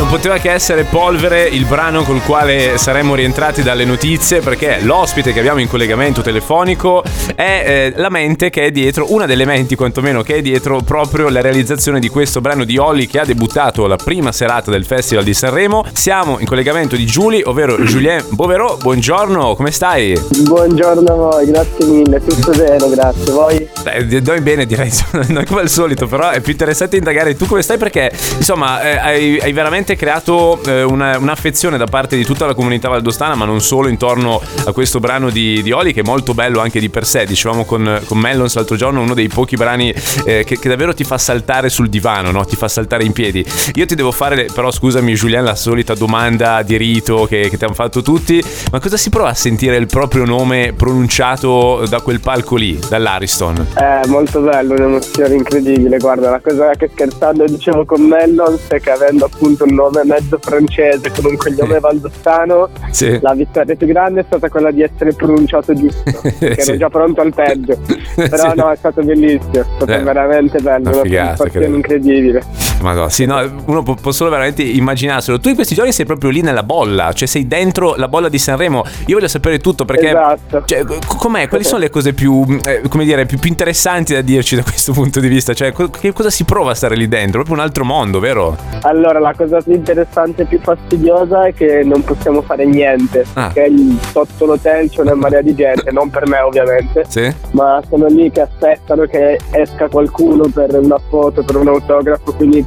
Non poteva che essere Polvere il brano col quale saremmo rientrati dalle notizie perché l'ospite che abbiamo in collegamento telefonico è eh, la mente che è dietro, una delle menti quantomeno che è dietro proprio la realizzazione di questo brano di Olli che ha debuttato la prima serata del Festival di Sanremo. Siamo in collegamento di Giulie, ovvero Julien Bovero. Buongiorno, come stai? Buongiorno a voi, grazie mille, tutto bene, grazie. Voi? Eh, noi bene direi, non come al solito, però è più interessante indagare tu come stai perché insomma eh, hai, hai veramente veramente creato eh, una, un'affezione da parte di tutta la comunità valdostana, ma non solo intorno a questo brano di, di Oli, che è molto bello anche di per sé. Dicevamo con, con Mellons l'altro giorno, uno dei pochi brani eh, che, che, davvero ti fa saltare sul divano, no? ti fa saltare in piedi. Io ti devo fare, però scusami Julien, la solita domanda di rito che, che ti hanno fatto tutti, ma cosa si prova a sentire il proprio nome pronunciato da quel palco lì, dall'Ariston? È molto bello, un'emozione incredibile. Guarda, la cosa che scherzando dicevo con Mellons è che avendo appunto un nome mezzo francese con un cognome valdostano, sì. la vittoria più grande è stata quella di essere pronunciato giusto, che sì. ero già pronto al peggio. Però no, è stato bellissimo, è stato eh, veramente bello, una, una sensazione incredibile. Madonna, sì, no, uno può, può, solo veramente immaginarselo. Tu in questi giorni sei proprio lì nella bolla, cioè sei dentro la bolla di Sanremo. Io voglio sapere tutto perché. Esatto. Cioè, com'è? Quali sono le cose più, eh, come dire, più, più, interessanti da dirci da questo punto di vista? Cioè, co- che cosa si prova a stare lì dentro? Proprio un altro mondo, vero? Allora, la cosa più interessante e più fastidiosa è che non possiamo fare niente. Ah. Perché sotto l'hotel c'è una marea di gente, non per me ovviamente. Sì. Ma sono lì che aspettano che esca qualcuno per una foto, per un autografo. Quindi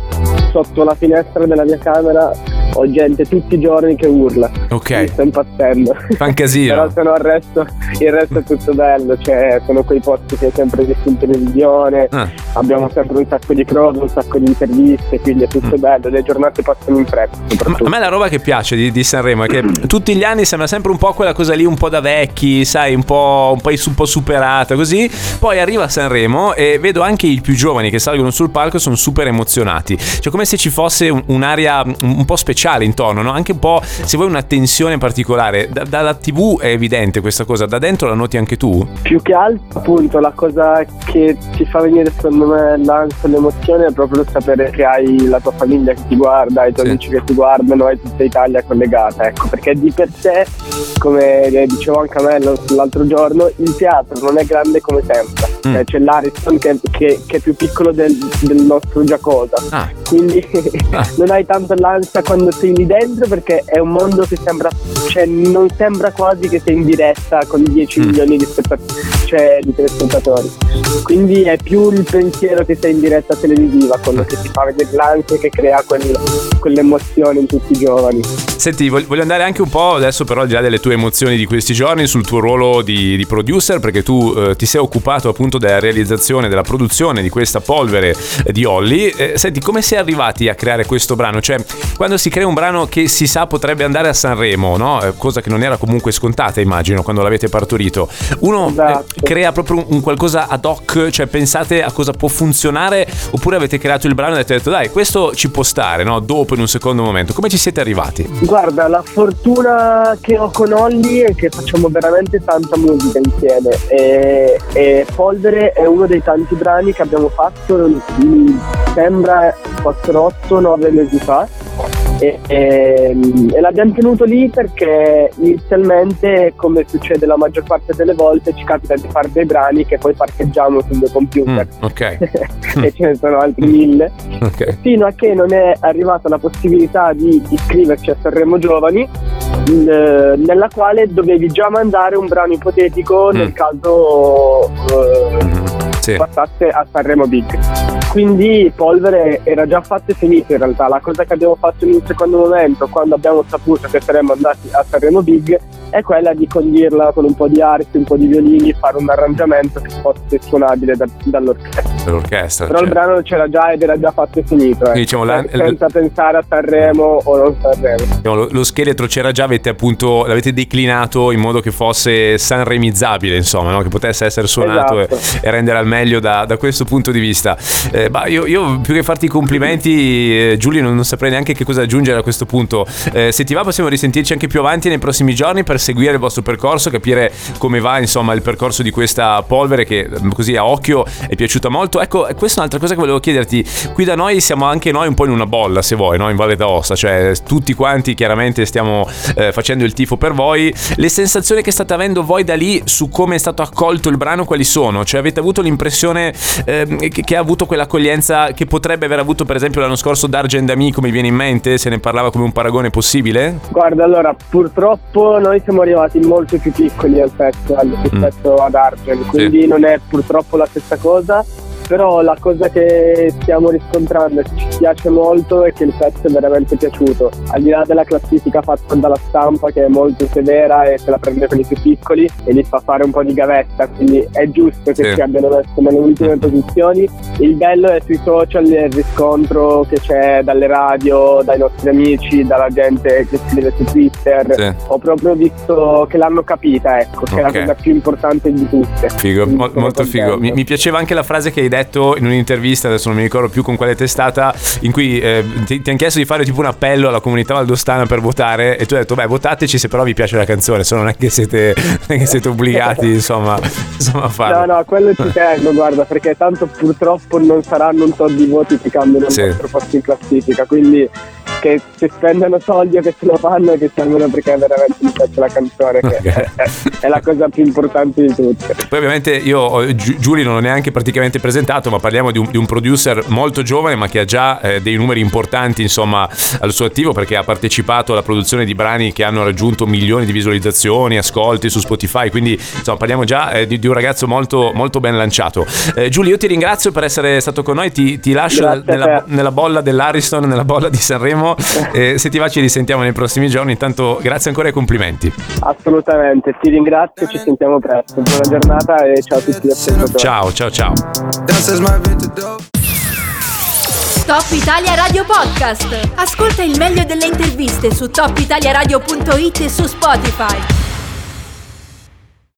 sotto la finestra della mia camera ho gente tutti i giorni che urla. Ok. Mi sto impazzendo. Fa un casino. Però se no il resto, il resto è tutto bello. Cioè, sono quei posti che hai sempre visto in televisione. Ah. Abbiamo sempre un sacco di cose, un sacco di interviste, quindi è tutto mm. bello. Le giornate passano in fretta. A me la roba che piace di, di, Sanremo è che tutti gli anni sembra sempre un po' quella cosa lì, un po' da vecchi, sai, un po', un po', un po superata così. Poi arriva Sanremo e vedo anche i più giovani che salgono sul palco e sono super emozionati. Cioè, come se ci fosse un'area un po' speciale intorno, no? anche un po' se vuoi una tensione particolare. Da, dalla TV è evidente questa cosa, da dentro la noti anche tu? Più che altro, appunto, la cosa che ti fa venire secondo me l'ansia e l'emozione è proprio sapere che hai la tua famiglia che ti guarda, hai i tuoi sì. amici che ti guardano, hai tutta Italia collegata, ecco, perché di per sé, come dicevo anche a me l'altro giorno, il teatro non è grande come sembra. Mm. Cioè, c'è l'Ariston che, che, che, è più piccolo del, del nostro Giacosa. Ah. Quindi ah. non hai tanto l'ansia quando sei lì dentro perché è un mondo che sembra, cioè non sembra quasi che sei in diretta con 10 mm. milioni di, spettatori, cioè, di telespettatori. Quindi è più il pensiero che sei in diretta televisiva, quello che ti fa vedere l'ansia che crea quel, quell'emozione in tutti i giovani. Senti, voglio andare anche un po' adesso però al di là delle tue emozioni di questi giorni sul tuo ruolo di, di producer perché tu eh, ti sei occupato appunto della realizzazione, della produzione di questa polvere di Olli. Eh, senti, come sei arrivati a creare questo brano? Cioè, quando si crea un brano che si sa potrebbe andare a Sanremo, no? Eh, cosa che non era comunque scontata, immagino, quando l'avete partorito. Uno eh, esatto. Crea proprio un, qualcosa ad hoc, cioè pensate a cosa può funzionare, oppure avete creato il brano e avete detto dai, questo ci può stare, no? Dopo in un secondo momento. Come ci siete arrivati? Guarda, la fortuna che ho con Olli è che facciamo veramente tanta musica insieme e, e Polvere è uno dei tanti brani che abbiamo fatto, mi sembra 4, 8, 9 mesi fa e, e, e, l'abbiamo tenuto lì perché inizialmente, come succede la maggior parte delle volte, ci capita di fare dei brani che poi parcheggiamo sul due computer. Mm, ok. e ce ne sono altri mille. Okay. Fino a che non è arrivata la possibilità di iscriverci a Sanremo Giovani, nella quale dovevi già mandare un brano ipotetico mm. nel caso. Mm sì. passasse a Sanremo Big. Quindi Polvere era già fatto e finito in realtà. La cosa che abbiamo fatto in un secondo momento, quando abbiamo saputo che saremmo andati a Sanremo Big, è quella di condirla con un po' di arti, un po' di violini, fare un arrangiamento che fosse suonabile da, dall'orchestra. Dall'orchestra Però certo. il brano c'era già ed era già fatto e finito. Eh. Diciamo, la, senza l- pensare a Sanremo o non Sanremo. Diciamo, lo, lo, scheletro c'era già, avete appunto, l'avete declinato in modo che fosse sanremizzabile, insomma, no? che potesse essere suonato esatto. e, e, rendere al meglio da, da questo punto di vista. Eh, Eh, bah, io, io, più che farti i complimenti, eh, Giulio, non, non, saprei neanche che cosa aggiungere a questo punto. Eh, se ti va, possiamo risentirci anche più avanti nei prossimi giorni per seguire il vostro percorso, capire come va insomma il percorso di questa polvere che mm, così a occhio è piaciuta molto. Ecco, questa è un'altra cosa che volevo chiederti. Qui da noi siamo anche noi un po' in una bolla, se vuoi, no? in Valle d'Aosta, cioè tutti quanti chiaramente stiamo eh, facendo il tifo per voi. Le sensazioni che state avendo voi da lì su come è stato accolto il brano, quali sono? Cioè avete avuto l'impressione eh, che, che, ha avuto quell'accoglienza che potrebbe aver avuto per esempio l'anno scorso D'Argent Ami, come viene in mente? Se ne parlava come un paragone possibile? Guarda, allora, purtroppo noi siamo arrivati molto più piccoli al festival rispetto mm. ad Argent, quindi sì. non è purtroppo la stessa cosa però la cosa che stiamo riscontrando e che ci piace molto è che il pezzo è veramente piaciuto. Al di là della classifica fatta dalla stampa che è molto severa e se la prende con i più piccoli e li fa fare un po' di gavetta quindi è giusto che sì. ci abbiano messo nelle ultime posizioni. Il bello è sui social il riscontro che c'è dalle radio dai nostri amici dalla gente che scrive su Twitter. Sì. ho proprio visto che l'hanno capita ecco che okay. è la cosa più importante di tutte. Figo, mo- molto figo. Mi, mi piaceva anche la frase che hai detto in un'intervista, adesso non mi ricordo più con quale testata, in cui eh, ti, ti hanno chiesto di fare tipo un appello alla comunità valdostana per votare e tu hai detto, beh, votateci se però vi piace la canzone, se non è che siete, è che siete obbligati insomma, insomma, a farlo. No, no, quello ci tengo, guarda, perché tanto purtroppo non saranno un tot di voti che cambiano sì. il nostro posto in classifica, quindi che si spendono soldi che se lo fanno e che servono perché veramente mi piace la canzone che okay. è, è, la cosa più importante di tutte. Poi ovviamente io Giulio non l'ho neanche praticamente presentato ma parliamo di un, di un producer molto giovane ma che ha già eh, dei numeri importanti insomma al suo attivo perché ha partecipato alla produzione di brani che hanno raggiunto milioni di visualizzazioni ascolti su Spotify quindi insomma parliamo già eh, di, di, un ragazzo molto, molto ben lanciato. Eh, Giulio io ti ringrazio per essere stato con noi ti, ti lascio nella, nella bolla dell'Ariston nella bolla di Sanremo e se ti va ci risentiamo nei prossimi giorni. Intanto grazie ancora e complimenti. Assolutamente, ti ringrazio, ci sentiamo presto. Buona giornata e ciao a tutti gli ascoltatori. Ciao, ciao, ciao. Top Italia Radio Podcast. Ascolta il meglio delle interviste su topitaliaradio.it e su Spotify.